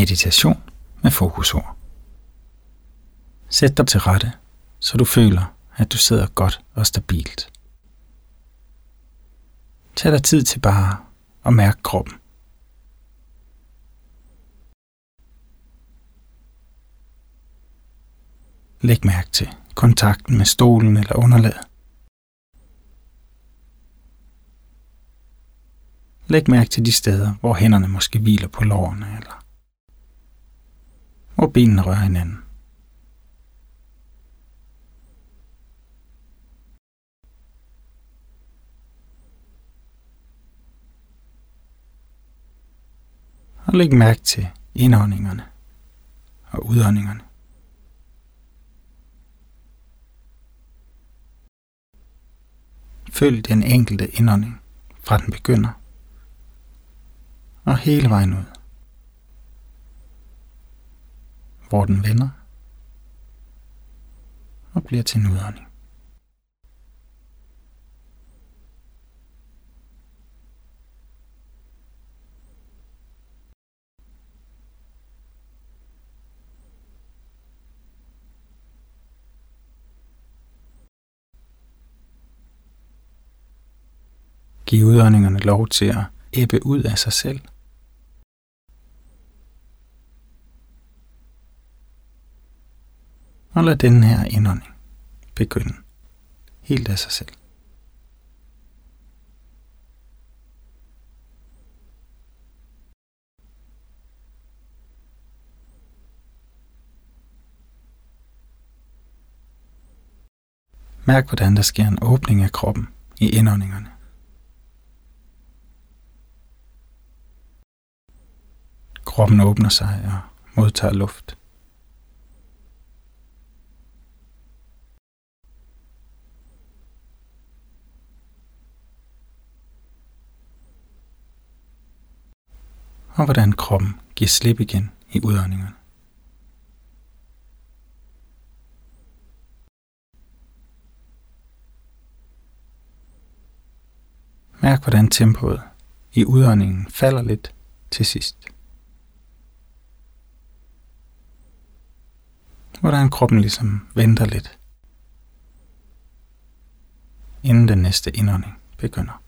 Meditation med fokusord. Sæt dig til rette, så du føler, at du sidder godt og stabilt. Tag dig tid til bare at mærke kroppen. Læg mærke til kontakten med stolen eller underlaget. Læg mærke til de steder, hvor hænderne måske hviler på lårene, eller hvor benene rører hinanden. Og læg mærke til indåndingerne og udåndingerne. Følg den enkelte indånding fra den begynder og hele vejen ud. Hvor den vender og bliver til en udånding. Giv udåndingerne lov til at æbbe ud af sig selv. Og lad den her indånding begynde helt af sig selv. Mærk, hvordan der sker en åbning af kroppen i indåndingerne. Kroppen åbner sig og modtager luft. Og hvordan kroppen giver slip igen i udåndingerne. Mærk, hvordan tempoet i udåndingen falder lidt til sidst. hvordan kroppen ligesom venter lidt, inden den næste indånding begynder.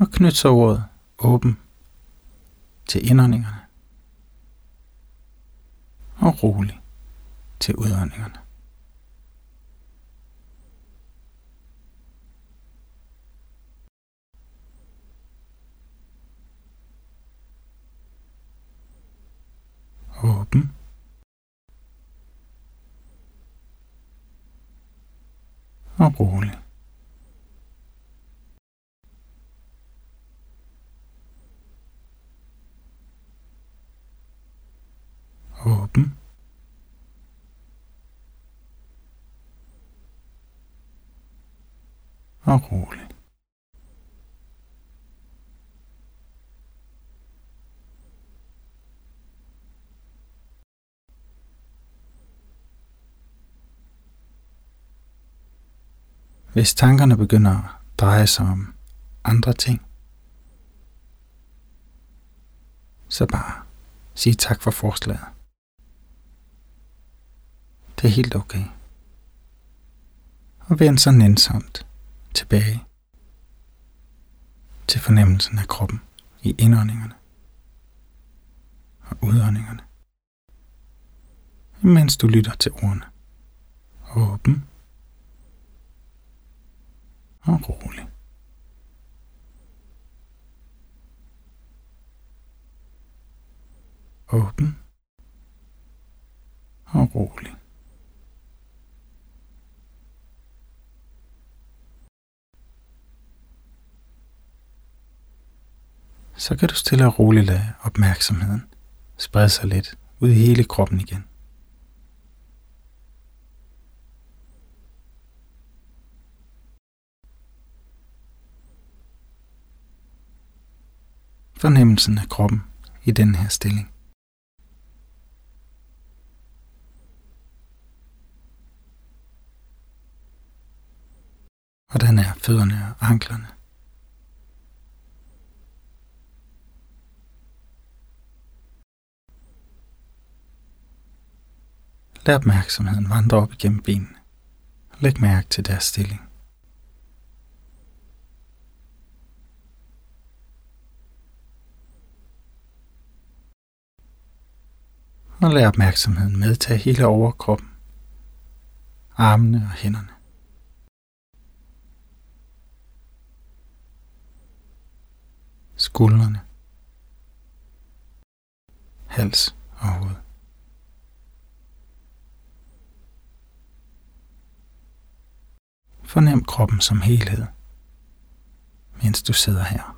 Og knyt så ordet åben til indåndingerne og rolig til udåndingerne. åben. Og rolig. Åben. Og rolig. Hvis tankerne begynder at dreje sig om andre ting, så bare sig tak for forslaget. Det er helt okay. Og vend så nænsomt tilbage til fornemmelsen af kroppen i indåndingerne og udåndingerne, mens du lytter til ordene. Åben og rolig. Åben og rolig. Så kan du stille og roligt lade opmærksomheden sprede sig lidt ud i hele kroppen igen. fornemmelsen af kroppen i den her stilling. Hvordan er fødderne og anklerne? Lad opmærksomheden vandre op igennem benene. Læg mærke til deres stilling. Og lad opmærksomheden medtage hele overkroppen, armene og hænderne. Skuldrene, hals og hoved. Fornem kroppen som helhed, mens du sidder her.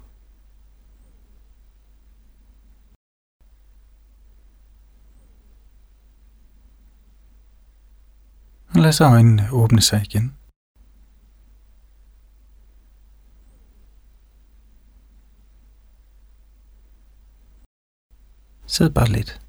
Og lad så øjnene åbne sig igen. Sid bare lidt.